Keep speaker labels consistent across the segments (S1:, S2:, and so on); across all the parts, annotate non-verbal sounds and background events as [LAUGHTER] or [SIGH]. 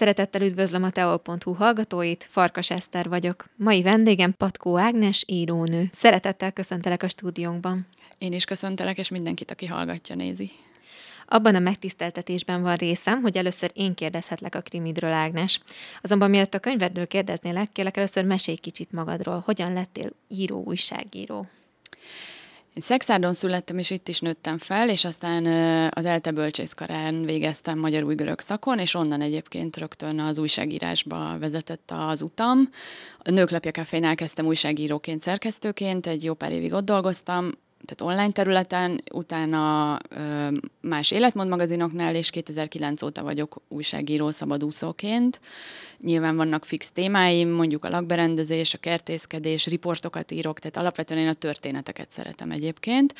S1: Szeretettel üdvözlöm a teol.hu hallgatóit, Farkas Eszter vagyok. Mai vendégem Patkó Ágnes, írónő. Szeretettel köszöntelek a stúdiónkban.
S2: Én is köszöntelek, és mindenkit, aki hallgatja, nézi.
S1: Abban a megtiszteltetésben van részem, hogy először én kérdezhetlek a krimidről, Ágnes. Azonban mielőtt a könyvedről kérdeznélek, kérlek először mesélj kicsit magadról. Hogyan lettél író, újságíró?
S2: Én Szexárdon születtem, és itt is nőttem fel, és aztán az ELTE bölcsészkarán végeztem magyar új-görög szakon, és onnan egyébként rögtön az újságírásba vezetett az utam. A Nőklapja Cafénál kezdtem újságíróként, szerkesztőként, egy jó pár évig ott dolgoztam, tehát online területen, utána ö, más életmód magazinoknál, és 2009 óta vagyok újságíró szabadúszóként. Nyilván vannak fix témáim, mondjuk a lakberendezés, a kertészkedés, riportokat írok, tehát alapvetően én a történeteket szeretem egyébként,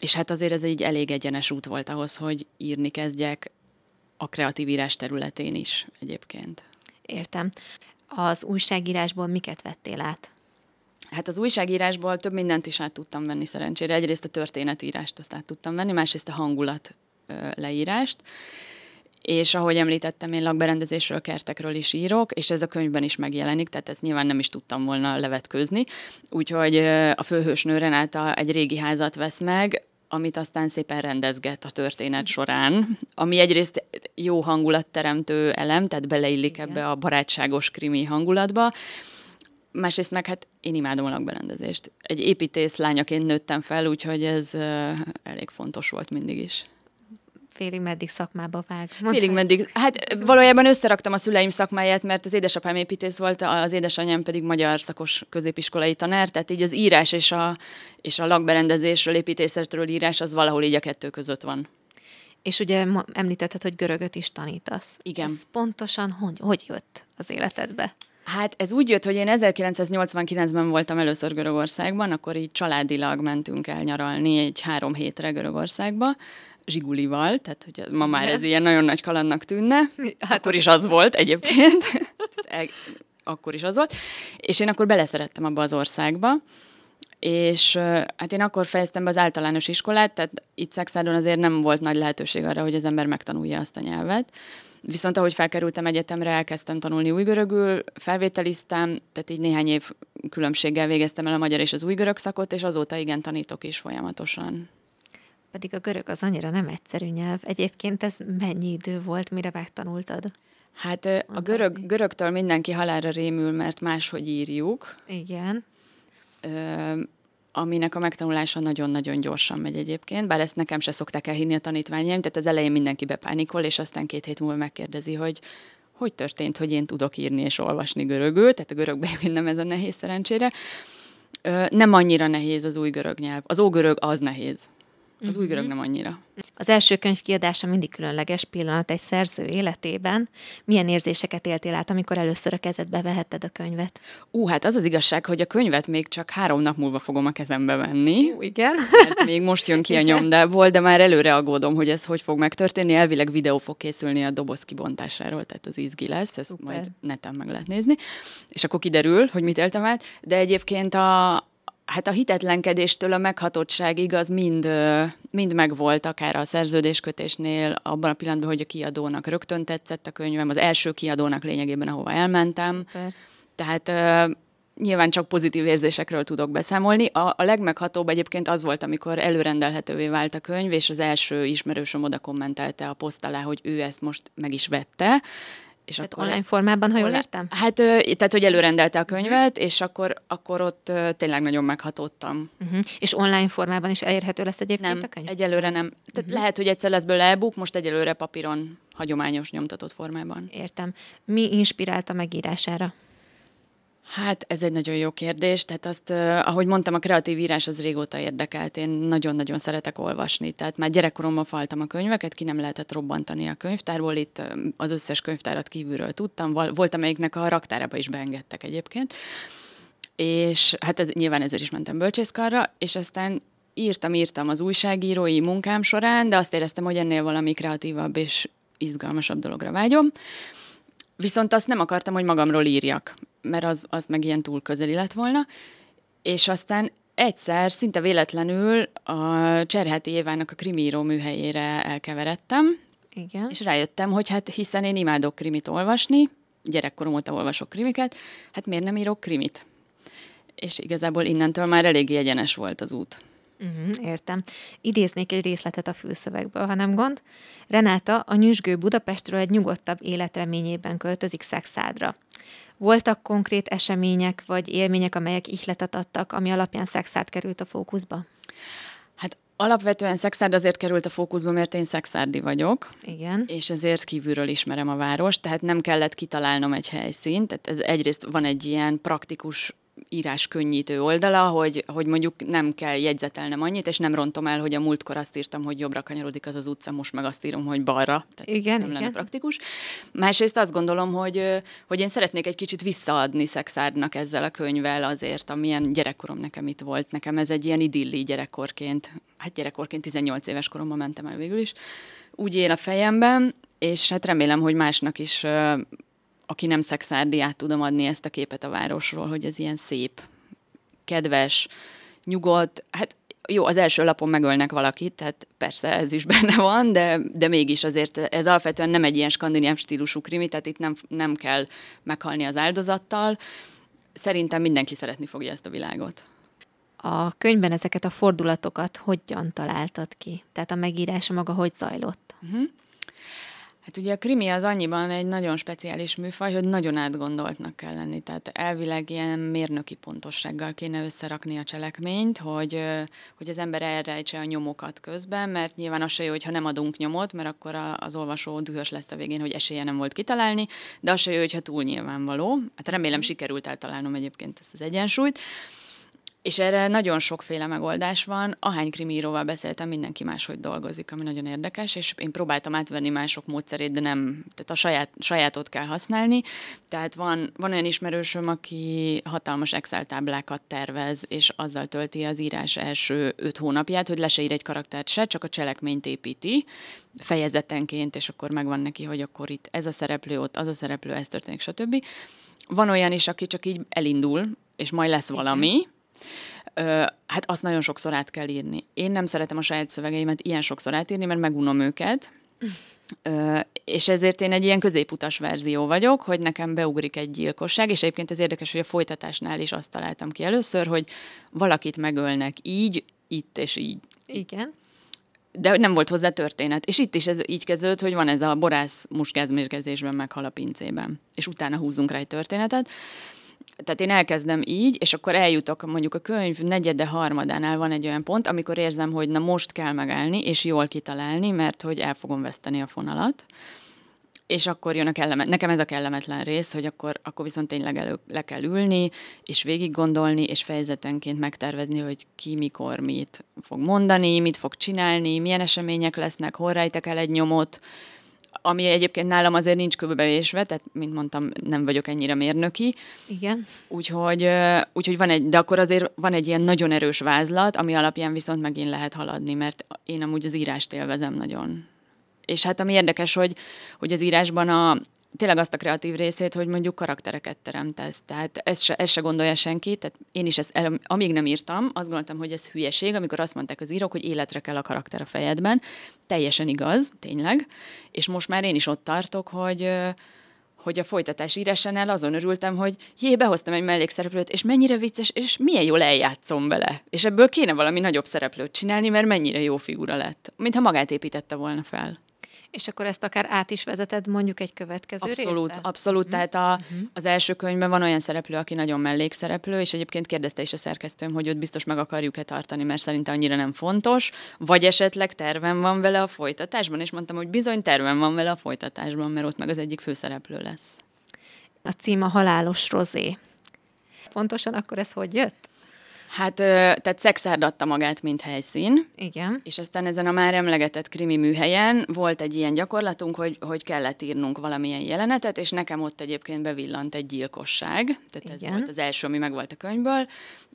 S2: és hát azért ez egy elég egyenes út volt ahhoz, hogy írni kezdjek a kreatív írás területén is egyébként.
S1: Értem. Az újságírásból miket vettél át?
S2: Hát az újságírásból több mindent is át tudtam venni szerencsére. Egyrészt a történetírást azt át tudtam venni, másrészt a hangulat leírást. És ahogy említettem, én lakberendezésről, kertekről is írok, és ez a könyvben is megjelenik, tehát ezt nyilván nem is tudtam volna levetkőzni. Úgyhogy a főhősnő Renáta egy régi házat vesz meg, amit aztán szépen rendezget a történet során, ami egyrészt jó hangulatteremtő elem, tehát beleillik Igen. ebbe a barátságos krimi hangulatba, másrészt meg hát én imádom a lakberendezést. Egy építész lányaként nőttem fel, úgyhogy ez elég fontos volt mindig is.
S1: Félig meddig szakmába vág.
S2: Mondtad. Félig meddig. Hát valójában összeraktam a szüleim szakmáját, mert az édesapám építész volt, az édesanyám pedig magyar szakos középiskolai tanár, tehát így az írás és a, és a lakberendezésről, építészetről írás az valahol így a kettő között van.
S1: És ugye említetted, hogy görögöt is tanítasz.
S2: Igen. Ez
S1: pontosan hogy, hogy jött az életedbe?
S2: Hát ez úgy jött, hogy én 1989-ben voltam először Görögországban, akkor így családilag mentünk el nyaralni egy három hétre Görögországba, zsigulival, tehát hogy ma már ez ilyen nagyon nagy kalandnak tűnne. [LAUGHS] Hát akkor is az volt egyébként. [LAUGHS] akkor is az volt. És én akkor beleszerettem abba az országba, és hát én akkor fejeztem be az általános iskolát, tehát itt Szexádon azért nem volt nagy lehetőség arra, hogy az ember megtanulja azt a nyelvet. Viszont ahogy felkerültem egyetemre, elkezdtem tanulni újgörögül, felvételiztem, tehát így néhány év különbséggel végeztem el a magyar és az újgörög szakot, és azóta igen tanítok is folyamatosan.
S1: Pedig a görög az annyira nem egyszerű nyelv. Egyébként ez mennyi idő volt, mire megtanultad?
S2: Hát a görög, görögtől mindenki halálra rémül, mert máshogy írjuk.
S1: Igen
S2: aminek a megtanulása nagyon-nagyon gyorsan megy egyébként, bár ezt nekem se szokták elhinni a tanítványaim, tehát az elején mindenki bepánikol, és aztán két hét múlva megkérdezi, hogy hogy történt, hogy én tudok írni és olvasni görögül, tehát a görögben nem ez a nehéz szerencsére. Nem annyira nehéz az új görög nyelv. Az ógörög az nehéz. Az új görög nem annyira.
S1: Az első könyv kiadása mindig különleges pillanat egy szerző életében. Milyen érzéseket éltél át, amikor először a kezedbe vehetted a könyvet?
S2: Ú, hát az az igazság, hogy a könyvet még csak három nap múlva fogom a kezembe venni.
S1: Ú, igen.
S2: Mert még most jön ki a nyomdából, de már előre aggódom, hogy ez hogy fog megtörténni. Elvileg videó fog készülni a doboz kibontásáról, tehát az izgi lesz, ezt Szuper. majd neten meg lehet nézni. És akkor kiderül, hogy mit éltem át. De egyébként a, hát a hitetlenkedéstől a meghatottságig az mind, mind megvolt, akár a szerződéskötésnél, abban a pillanatban, hogy a kiadónak rögtön tetszett a könyvem, az első kiadónak lényegében, ahova elmentem. Szuper. Tehát nyilván csak pozitív érzésekről tudok beszámolni. A, a legmeghatóbb egyébként az volt, amikor előrendelhetővé vált a könyv, és az első ismerősöm oda kommentelte a poszt alá, hogy ő ezt most meg is vette,
S1: és tehát akkor online formában, ha jól értem?
S2: Hát, tehát, hogy előrendelte a könyvet, uh-huh. és akkor, akkor ott tényleg nagyon meghatottam.
S1: Uh-huh. És online formában is elérhető lesz egyébként
S2: nem,
S1: a könyv?
S2: egyelőre nem. Tehát uh-huh. lehet, hogy egyszer lesz belőle e-book, most egyelőre papíron, hagyományos nyomtatott formában.
S1: Értem. Mi inspirálta megírására?
S2: Hát ez egy nagyon jó kérdés, tehát azt, ahogy mondtam, a kreatív írás az régóta érdekelt. Én nagyon-nagyon szeretek olvasni, tehát már gyerekkoromban faltam a könyveket, ki nem lehetett robbantani a könyvtárból, itt az összes könyvtárat kívülről tudtam, volt amelyiknek a raktárába is beengedtek egyébként, és hát ez, nyilván ezért is mentem bölcsészkarra, és aztán írtam, írtam az újságírói munkám során, de azt éreztem, hogy ennél valami kreatívabb és izgalmasabb dologra vágyom. Viszont azt nem akartam, hogy magamról írjak, mert az, az meg ilyen túl közeli lett volna. És aztán egyszer, szinte véletlenül a Cserháti Évának a krimíró műhelyére elkeveredtem,
S1: Igen.
S2: És rájöttem, hogy hát hiszen én imádok krimit olvasni, gyerekkorom óta olvasok krimiket, hát miért nem írok krimit? És igazából innentől már eléggé egyenes volt az út.
S1: Uh-huh, értem. Idéznék egy részletet a fülszövegből, ha nem gond. Renáta a nyüzsgő Budapestről egy nyugodtabb életreményében költözik Szexádra. Voltak konkrét események vagy élmények, amelyek ihletet adtak, ami alapján Szexárd került a fókuszba?
S2: Hát alapvetően Szexárd azért került a fókuszba, mert én szexárdi vagyok.
S1: Igen.
S2: És ezért kívülről ismerem a város, tehát nem kellett kitalálnom egy helyszínt. Tehát ez egyrészt van egy ilyen praktikus írás könnyítő oldala, hogy, hogy mondjuk nem kell jegyzetelnem annyit, és nem rontom el, hogy a múltkor azt írtam, hogy jobbra kanyarodik az az utca, most meg azt írom, hogy balra.
S1: Tehát igen,
S2: nem
S1: igen.
S2: lenne praktikus. Másrészt azt gondolom, hogy, hogy én szeretnék egy kicsit visszaadni Szexárdnak ezzel a könyvvel azért, amilyen gyerekkorom nekem itt volt. Nekem ez egy ilyen idilli gyerekkorként, hát gyerekkorként 18 éves koromban mentem el végül is. Úgy él a fejemben, és hát remélem, hogy másnak is aki nem szexárdi, át tudom adni ezt a képet a városról, hogy ez ilyen szép, kedves, nyugodt, hát jó, az első lapon megölnek valakit, tehát persze ez is [LAUGHS] benne van, de, de mégis azért ez alapvetően nem egy ilyen skandináv stílusú krimi, tehát itt nem, nem kell meghalni az áldozattal. Szerintem mindenki szeretni fogja ezt a világot.
S1: A könyvben ezeket a fordulatokat hogyan találtad ki? Tehát a megírása maga hogy zajlott? Uh-huh.
S2: Hát ugye a krimi az annyiban egy nagyon speciális műfaj, hogy nagyon átgondoltnak kell lenni. Tehát elvileg ilyen mérnöki pontossággal kéne összerakni a cselekményt, hogy, hogy az ember elrejtse a nyomokat közben, mert nyilván az se jó, hogyha nem adunk nyomot, mert akkor az olvasó dühös lesz a végén, hogy esélye nem volt kitalálni, de az se jó, hogyha túl nyilvánvaló. Hát remélem sikerült eltalálnom egyébként ezt az egyensúlyt. És erre nagyon sokféle megoldás van. Ahány krimíróval beszéltem, mindenki máshogy dolgozik, ami nagyon érdekes, és én próbáltam átvenni mások módszerét, de nem, tehát a saját, sajátot kell használni. Tehát van, van olyan ismerősöm, aki hatalmas Excel táblákat tervez, és azzal tölti az írás első öt hónapját, hogy le se ír egy karaktert se, csak a cselekményt építi fejezetenként, és akkor megvan neki, hogy akkor itt ez a szereplő, ott az a szereplő, ez történik, stb. Van olyan is, aki csak így elindul, és majd lesz valami, Igen hát azt nagyon sokszor át kell írni. Én nem szeretem a saját szövegeimet ilyen sokszor átírni, mert megunom őket, Ö, és ezért én egy ilyen középutas verzió vagyok, hogy nekem beugrik egy gyilkosság, és egyébként ez érdekes, hogy a folytatásnál is azt találtam ki először, hogy valakit megölnek így, itt és így.
S1: Igen.
S2: De nem volt hozzá történet. És itt is ez így kezdődött, hogy van ez a borász muskázmérgezésben meghal a pincében. És utána húzunk rá egy történetet tehát én elkezdem így, és akkor eljutok mondjuk a könyv negyede harmadánál van egy olyan pont, amikor érzem, hogy na most kell megállni, és jól kitalálni, mert hogy el fogom veszteni a fonalat. És akkor jön a kellemet, nekem ez a kellemetlen rész, hogy akkor, akkor viszont tényleg elő, le kell ülni, és végig gondolni, és fejezetenként megtervezni, hogy ki mikor mit fog mondani, mit fog csinálni, milyen események lesznek, hol rejtek el egy nyomot, ami egyébként nálam azért nincs köbevésve, tehát, mint mondtam, nem vagyok ennyire mérnöki.
S1: Igen.
S2: Úgyhogy, úgyhogy van egy, de akkor azért van egy ilyen nagyon erős vázlat, ami alapján viszont megint lehet haladni, mert én amúgy az írást élvezem nagyon. És hát ami érdekes, hogy, hogy az írásban a, tényleg azt a kreatív részét, hogy mondjuk karaktereket teremtesz. Tehát ezt se, ezt se gondolja senki. Tehát én is ezt, el, amíg nem írtam, azt gondoltam, hogy ez hülyeség, amikor azt mondták az írók, hogy életre kell a karakter a fejedben. Teljesen igaz, tényleg. És most már én is ott tartok, hogy hogy a folytatás írásánál azon örültem, hogy jé, behoztam egy mellékszereplőt, és mennyire vicces, és milyen jól eljátszom vele. És ebből kéne valami nagyobb szereplőt csinálni, mert mennyire jó figura lett. Mintha magát építette volna fel.
S1: És akkor ezt akár át is vezeted mondjuk egy következő
S2: Abszolút,
S1: részbe?
S2: abszolút. Mm. Tehát a, mm. az első könyvben van olyan szereplő, aki nagyon mellékszereplő, és egyébként kérdezte is a szerkesztőm, hogy őt biztos meg akarjuk-e tartani, mert szerintem annyira nem fontos, vagy esetleg tervem van vele a folytatásban, és mondtam, hogy bizony tervem van vele a folytatásban, mert ott meg az egyik főszereplő lesz.
S1: A cím a Halálos Rozé. Pontosan akkor ez hogy jött?
S2: Hát, tehát Szexárd adta magát, mint helyszín.
S1: Igen.
S2: És aztán ezen a már emlegetett krimi műhelyen volt egy ilyen gyakorlatunk, hogy, hogy kellett írnunk valamilyen jelenetet, és nekem ott egyébként bevillant egy gyilkosság. Tehát Igen. ez volt az első, ami megvolt a könyvből.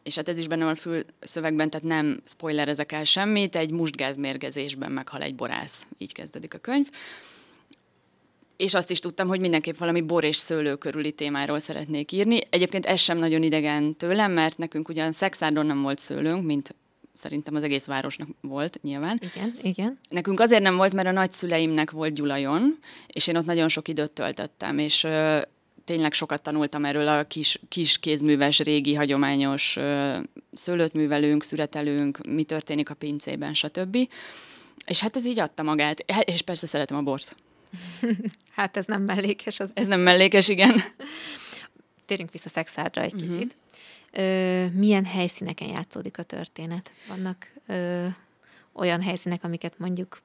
S2: És hát ez is benne van a fülszövegben, tehát nem spoilerezek el semmit, egy mustgázmérgezésben meghal egy borász. Így kezdődik a könyv és azt is tudtam, hogy mindenképp valami bor és szőlő körüli témáról szeretnék írni. Egyébként ez sem nagyon idegen tőlem, mert nekünk ugyan szexárdon nem volt szőlőnk, mint szerintem az egész városnak volt nyilván.
S1: Igen, igen.
S2: Nekünk azért nem volt, mert a nagyszüleimnek volt Gyulajon, és én ott nagyon sok időt töltöttem, és ö, tényleg sokat tanultam erről a kis, kis kézműves, régi, hagyományos ö, szőlőt művelünk, szüretelünk, mi történik a pincében, stb. És hát ez így adta magát. És persze szeretem a bort. [LAUGHS]
S1: hát ez nem mellékes. Az
S2: ez nem mellékes, igen.
S1: Térjünk vissza Szexárdra egy uh-huh. kicsit. Ö, milyen helyszíneken játszódik a történet? Vannak ö, olyan helyszínek, amiket mondjuk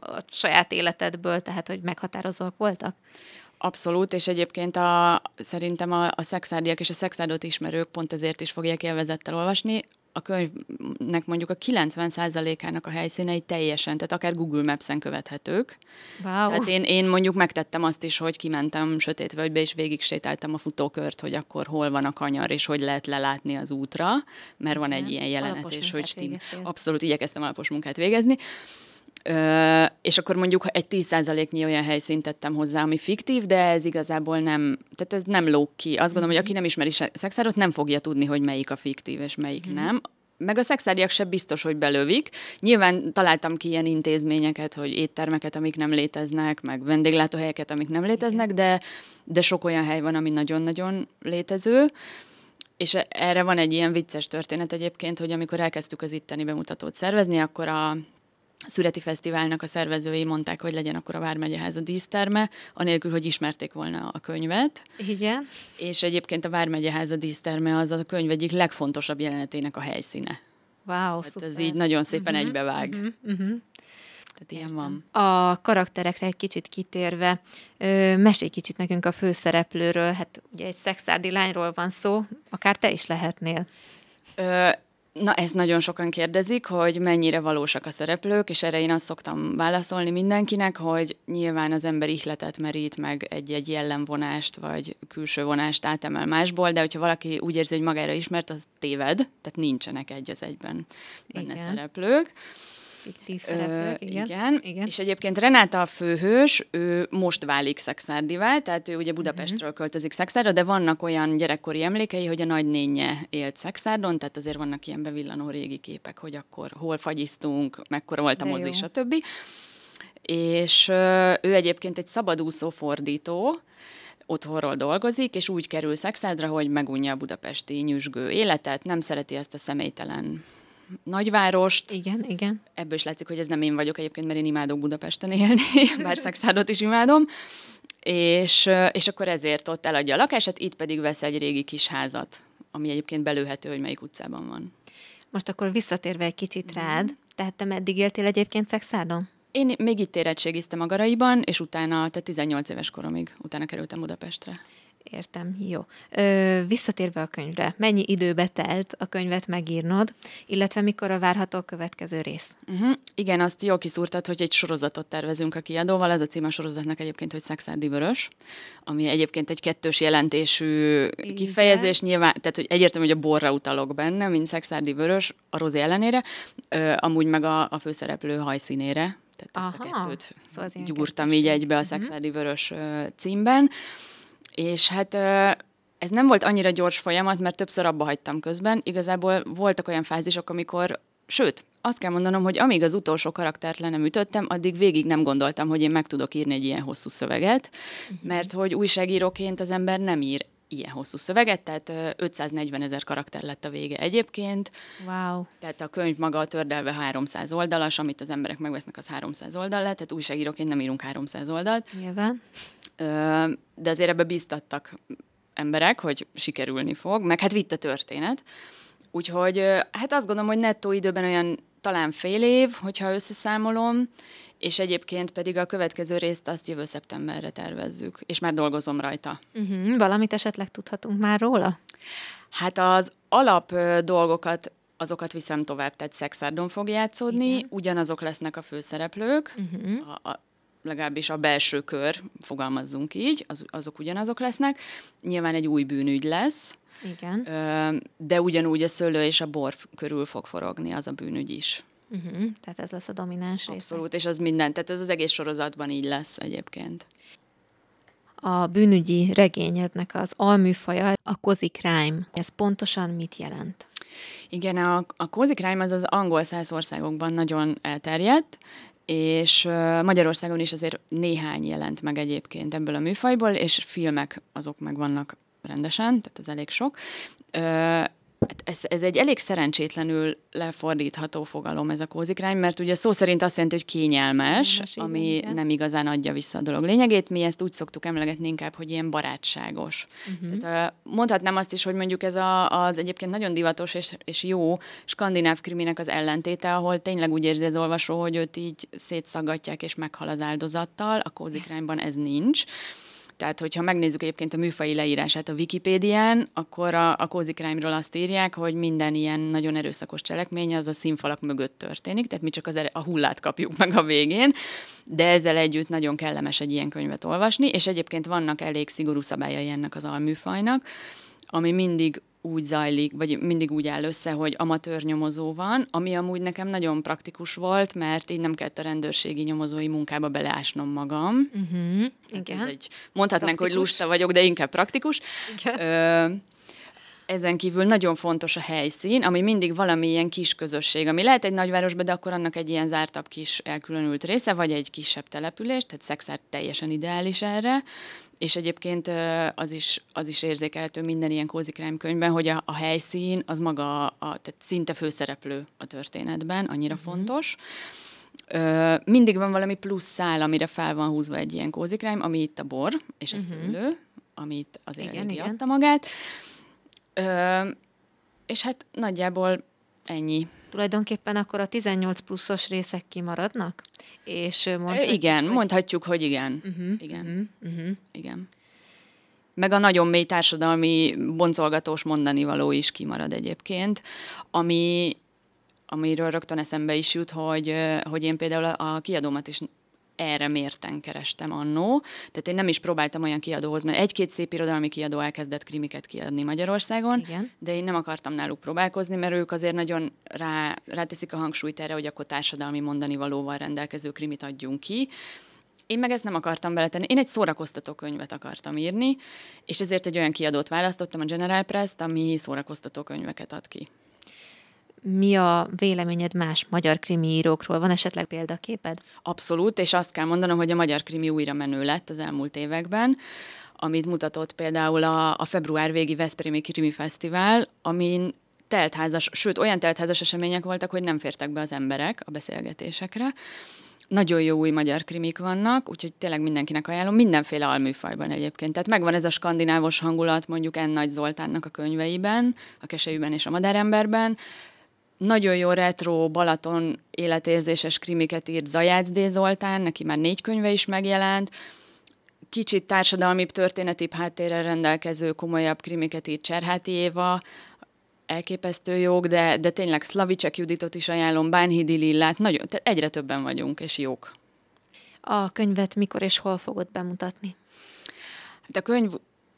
S1: a saját életedből, tehát hogy meghatározóak voltak?
S2: Abszolút, és egyébként a, szerintem a, a szexárdiak és a szexárdot ismerők pont ezért is fogják élvezettel olvasni a könyvnek mondjuk a 90%-ának a helyszínei teljesen, tehát akár Google Maps-en követhetők.
S1: Wow.
S2: Tehát én, én mondjuk megtettem azt is, hogy kimentem sötét völgybe, és végig sétáltam a futókört, hogy akkor hol van a kanyar, és hogy lehet lelátni az útra, mert van egy ilyen jelenet, és hogy stim- abszolút igyekeztem alapos munkát végezni. Ö, és akkor mondjuk egy 10%-nyi olyan helyszínt tettem hozzá, ami fiktív, de ez igazából nem, tehát ez nem lóg ki. Azt gondolom, hogy aki nem ismeri szexárot, nem fogja tudni, hogy melyik a fiktív és melyik mm. nem. Meg a szexáriak se biztos, hogy belövik. Nyilván találtam ki ilyen intézményeket, hogy éttermeket, amik nem léteznek, meg vendéglátóhelyeket, amik nem léteznek, de, de sok olyan hely van, ami nagyon-nagyon létező. És erre van egy ilyen vicces történet egyébként, hogy amikor elkezdtük az itteni bemutatót szervezni, akkor a Szüreti Fesztiválnak a szervezői mondták, hogy legyen akkor a Vármegyeház a díszterme, anélkül, hogy ismerték volna a könyvet.
S1: Igen.
S2: És egyébként a Vármegyeház a díszterme az a könyv egyik legfontosabb jelenetének a helyszíne.
S1: Wow,
S2: Tehát
S1: szuper.
S2: ez így nagyon szépen uh-huh, egybevág.
S1: Uh-huh, uh-huh.
S2: Tehát ilyen Értem.
S1: van. A karakterekre egy kicsit kitérve, ö, mesélj kicsit nekünk a főszereplőről, hát ugye egy szexárdi lányról van szó, akár te is lehetnél.
S2: Ö, Na, ezt nagyon sokan kérdezik, hogy mennyire valósak a szereplők, és erre én azt szoktam válaszolni mindenkinek, hogy nyilván az ember ihletet merít meg egy-egy jellemvonást, vagy külső vonást átemel másból, de hogyha valaki úgy érzi, hogy magára ismert, az téved, tehát nincsenek egy az egyben benne Igen. szereplők
S1: fiktív szereplők,
S2: Ö, igen. igen. igen. És egyébként Renáta a főhős, ő most válik szexárdivá, tehát ő ugye Budapestről uh-huh. költözik Szexárdra, de vannak olyan gyerekkori emlékei, hogy a nagynénye élt Szexárdon, tehát azért vannak ilyen bevillanó régi képek, hogy akkor hol fagyiztunk, mekkora volt a mozi, stb. És ő egyébként egy szabadúszó fordító, otthonról dolgozik, és úgy kerül Szexádra, hogy megunja a budapesti nyüzsgő életet, nem szereti ezt a személytelen nagyvárost.
S1: Igen, igen.
S2: Ebből is látszik, hogy ez nem én vagyok egyébként, mert én imádok Budapesten élni, [LAUGHS] bár Szexádot is imádom. És, és akkor ezért ott eladja a lakását, itt pedig vesz egy régi kis házat, ami egyébként belőhető, hogy melyik utcában van.
S1: Most akkor visszatérve egy kicsit mm. rád, tehát te meddig éltél egyébként Szexádon?
S2: Én még itt érettségiztem a Garaiban, és utána, tehát 18 éves koromig, utána kerültem Budapestre.
S1: Értem, jó. Ö, visszatérve a könyvre, mennyi időbe telt a könyvet megírnod, illetve mikor a várható következő rész?
S2: Uh-huh. Igen, azt jól kiszúrtad, hogy egy sorozatot tervezünk a kiadóval. Ez a cím a sorozatnak egyébként, hogy Szexárdi Vörös, ami egyébként egy kettős jelentésű Igen. kifejezés. Nyilván, tehát hogy egyértelmű, hogy a borra utalok benne, mint Szexárdi Vörös, a rozi ellenére, ö, amúgy meg a, a főszereplő hajszínére. Tehát ezt Aha, a kettőt szóval gyúrtam így egybe a mhm. Szexárdi Vörös címben. És hát ez nem volt annyira gyors folyamat, mert többször abba hagytam közben. Igazából voltak olyan fázisok, amikor, sőt, azt kell mondanom, hogy amíg az utolsó karaktert le nem ütöttem, addig végig nem gondoltam, hogy én meg tudok írni egy ilyen hosszú szöveget, uh-huh. mert hogy újságíróként az ember nem ír ilyen hosszú szöveget, tehát 540 ezer karakter lett a vége egyébként.
S1: Wow.
S2: Tehát a könyv maga a tördelve 300 oldalas, amit az emberek megvesznek, az 300 oldal lett, tehát újságíróként nem írunk 300 oldalt.
S1: Nyilván.
S2: De azért ebbe biztattak emberek, hogy sikerülni fog, meg hát vitt a történet. Úgyhogy hát azt gondolom, hogy nettó időben olyan talán fél év, hogyha összeszámolom, és egyébként pedig a következő részt azt jövő szeptemberre tervezzük, és már dolgozom rajta.
S1: Uh-huh. Valamit esetleg tudhatunk már róla?
S2: Hát az alap dolgokat azokat viszem tovább, tehát Szexárdon fog játszódni, Igen. ugyanazok lesznek a főszereplők, uh-huh. a, a, legalábbis a belső kör, fogalmazzunk így, az, azok ugyanazok lesznek. Nyilván egy új bűnügy lesz,
S1: Igen.
S2: de ugyanúgy a szőlő és a bor körül fog forogni az a bűnügy is.
S1: Uh-huh, tehát ez lesz a domináns része.
S2: Abszolút, és az minden, tehát ez az egész sorozatban így lesz egyébként.
S1: A bűnügyi regényednek az alműfaja a cozy crime. Ez pontosan mit jelent?
S2: Igen, a, a cozy crime az az angol száz országokban nagyon elterjedt, és Magyarországon is azért néhány jelent meg egyébként ebből a műfajból, és filmek azok meg vannak rendesen, tehát ez elég sok. Hát ez, ez egy elég szerencsétlenül lefordítható fogalom ez a kózikrány, mert ugye szó szerint azt jelenti, hogy kényelmes, kényelmes ami igen. nem igazán adja vissza a dolog lényegét. Mi ezt úgy szoktuk emlegetni inkább, hogy ilyen barátságos. Uh-huh. Tehát, mondhatnám azt is, hogy mondjuk ez a, az egyébként nagyon divatos és, és jó skandináv kriminek az ellentéte, ahol tényleg úgy érzi az olvasó, hogy őt így szétszaggatják és meghal az áldozattal. A kózikrányban ez nincs. Tehát, hogyha megnézzük egyébként a műfai leírását a Wikipédián, akkor a, a Cozy Crime-ról azt írják, hogy minden ilyen nagyon erőszakos cselekmény az a színfalak mögött történik, tehát mi csak az, a hullát kapjuk meg a végén, de ezzel együtt nagyon kellemes egy ilyen könyvet olvasni, és egyébként vannak elég szigorú szabályai ennek az alműfajnak, ami mindig úgy zajlik, vagy mindig úgy áll össze, hogy amatőr nyomozó van, ami amúgy nekem nagyon praktikus volt, mert így nem kellett a rendőrségi nyomozói munkába beleásnom magam. Uh-huh, igen. Ez egy, mondhatnánk, praktikus. hogy lusta vagyok, de inkább praktikus. Igen. Ö, ezen kívül nagyon fontos a helyszín, ami mindig valamilyen kis közösség, ami lehet egy nagyvárosban, de akkor annak egy ilyen zártabb kis elkülönült része, vagy egy kisebb település, tehát szexár teljesen ideális erre. És egyébként az is, az is érzékelhető minden ilyen crime könyvben, hogy a, a helyszín az maga, a, tehát szinte főszereplő a történetben, annyira uh-huh. fontos. Ö, mindig van valami plusz szál, amire fel van húzva egy ilyen crime, ami itt a bor és a uh-huh. szőlő, amit azért igen, igen. adta magát. Ö, és hát nagyjából ennyi.
S1: Tulajdonképpen akkor a 18 pluszos részek kimaradnak?
S2: És mondhatjuk, igen, hogy... mondhatjuk, hogy igen. Uh-huh, igen. Uh-huh, uh-huh. Igen. Meg a nagyon mély társadalmi boncolgatós mondani való is kimarad egyébként, ami, amiről rögtön eszembe is jut, hogy, hogy én például a kiadómat is erre mérten kerestem annó. Tehát én nem is próbáltam olyan kiadóhoz, mert egy-két szép irodalmi kiadó elkezdett krimiket kiadni Magyarországon, Igen. de én nem akartam náluk próbálkozni, mert ők azért nagyon rá, ráteszik a hangsúlyt erre, hogy akkor társadalmi mondani valóval rendelkező krimit adjunk ki. Én meg ezt nem akartam beletenni. Én egy szórakoztató könyvet akartam írni, és ezért egy olyan kiadót választottam, a General Press-t, ami szórakoztató könyveket ad ki
S1: mi a véleményed más magyar krimi írókról? Van esetleg példaképed?
S2: Abszolút, és azt kell mondanom, hogy a magyar krimi újra menő lett az elmúlt években amit mutatott például a, a február végi Veszprémi Krimi Fesztivál, amin teltházas, sőt olyan teltházas események voltak, hogy nem fértek be az emberek a beszélgetésekre. Nagyon jó új magyar krimik vannak, úgyhogy tényleg mindenkinek ajánlom, mindenféle alműfajban egyébként. Tehát megvan ez a skandinávos hangulat mondjuk N. Nagy Zoltánnak a könyveiben, a Kesejűben és a Madáremberben, nagyon jó retro Balaton életérzéses krimiket írt Zajács D. Zoltán, neki már négy könyve is megjelent, kicsit társadalmi történeti háttérrel rendelkező komolyabb krimiket írt Cserháti Éva, elképesztő jók, de, de tényleg Szlavicsek Juditot is ajánlom, Bánhidi Lillát, nagyon, egyre többen vagyunk, és jók.
S1: A könyvet mikor és hol fogod bemutatni?
S2: Hát a könyv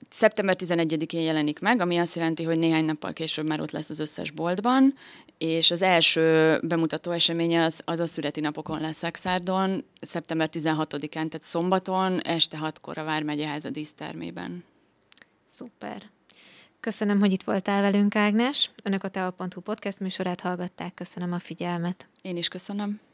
S2: Szeptember 11-én jelenik meg, ami azt jelenti, hogy néhány nappal később már ott lesz az összes boltban, és az első bemutató eseménye az, az a születi napokon lesz Szexárdon, szeptember 16-án, tehát szombaton, este 6-kor a Vármegyeház a dísztermében.
S1: Szuper. Köszönöm, hogy itt voltál velünk, Ágnes. Önök a Teo.hu podcast műsorát hallgatták. Köszönöm a figyelmet.
S2: Én is köszönöm.